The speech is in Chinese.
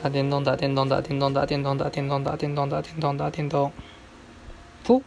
打电动打电动打电动打电动打电动打电动打电动打电动。噗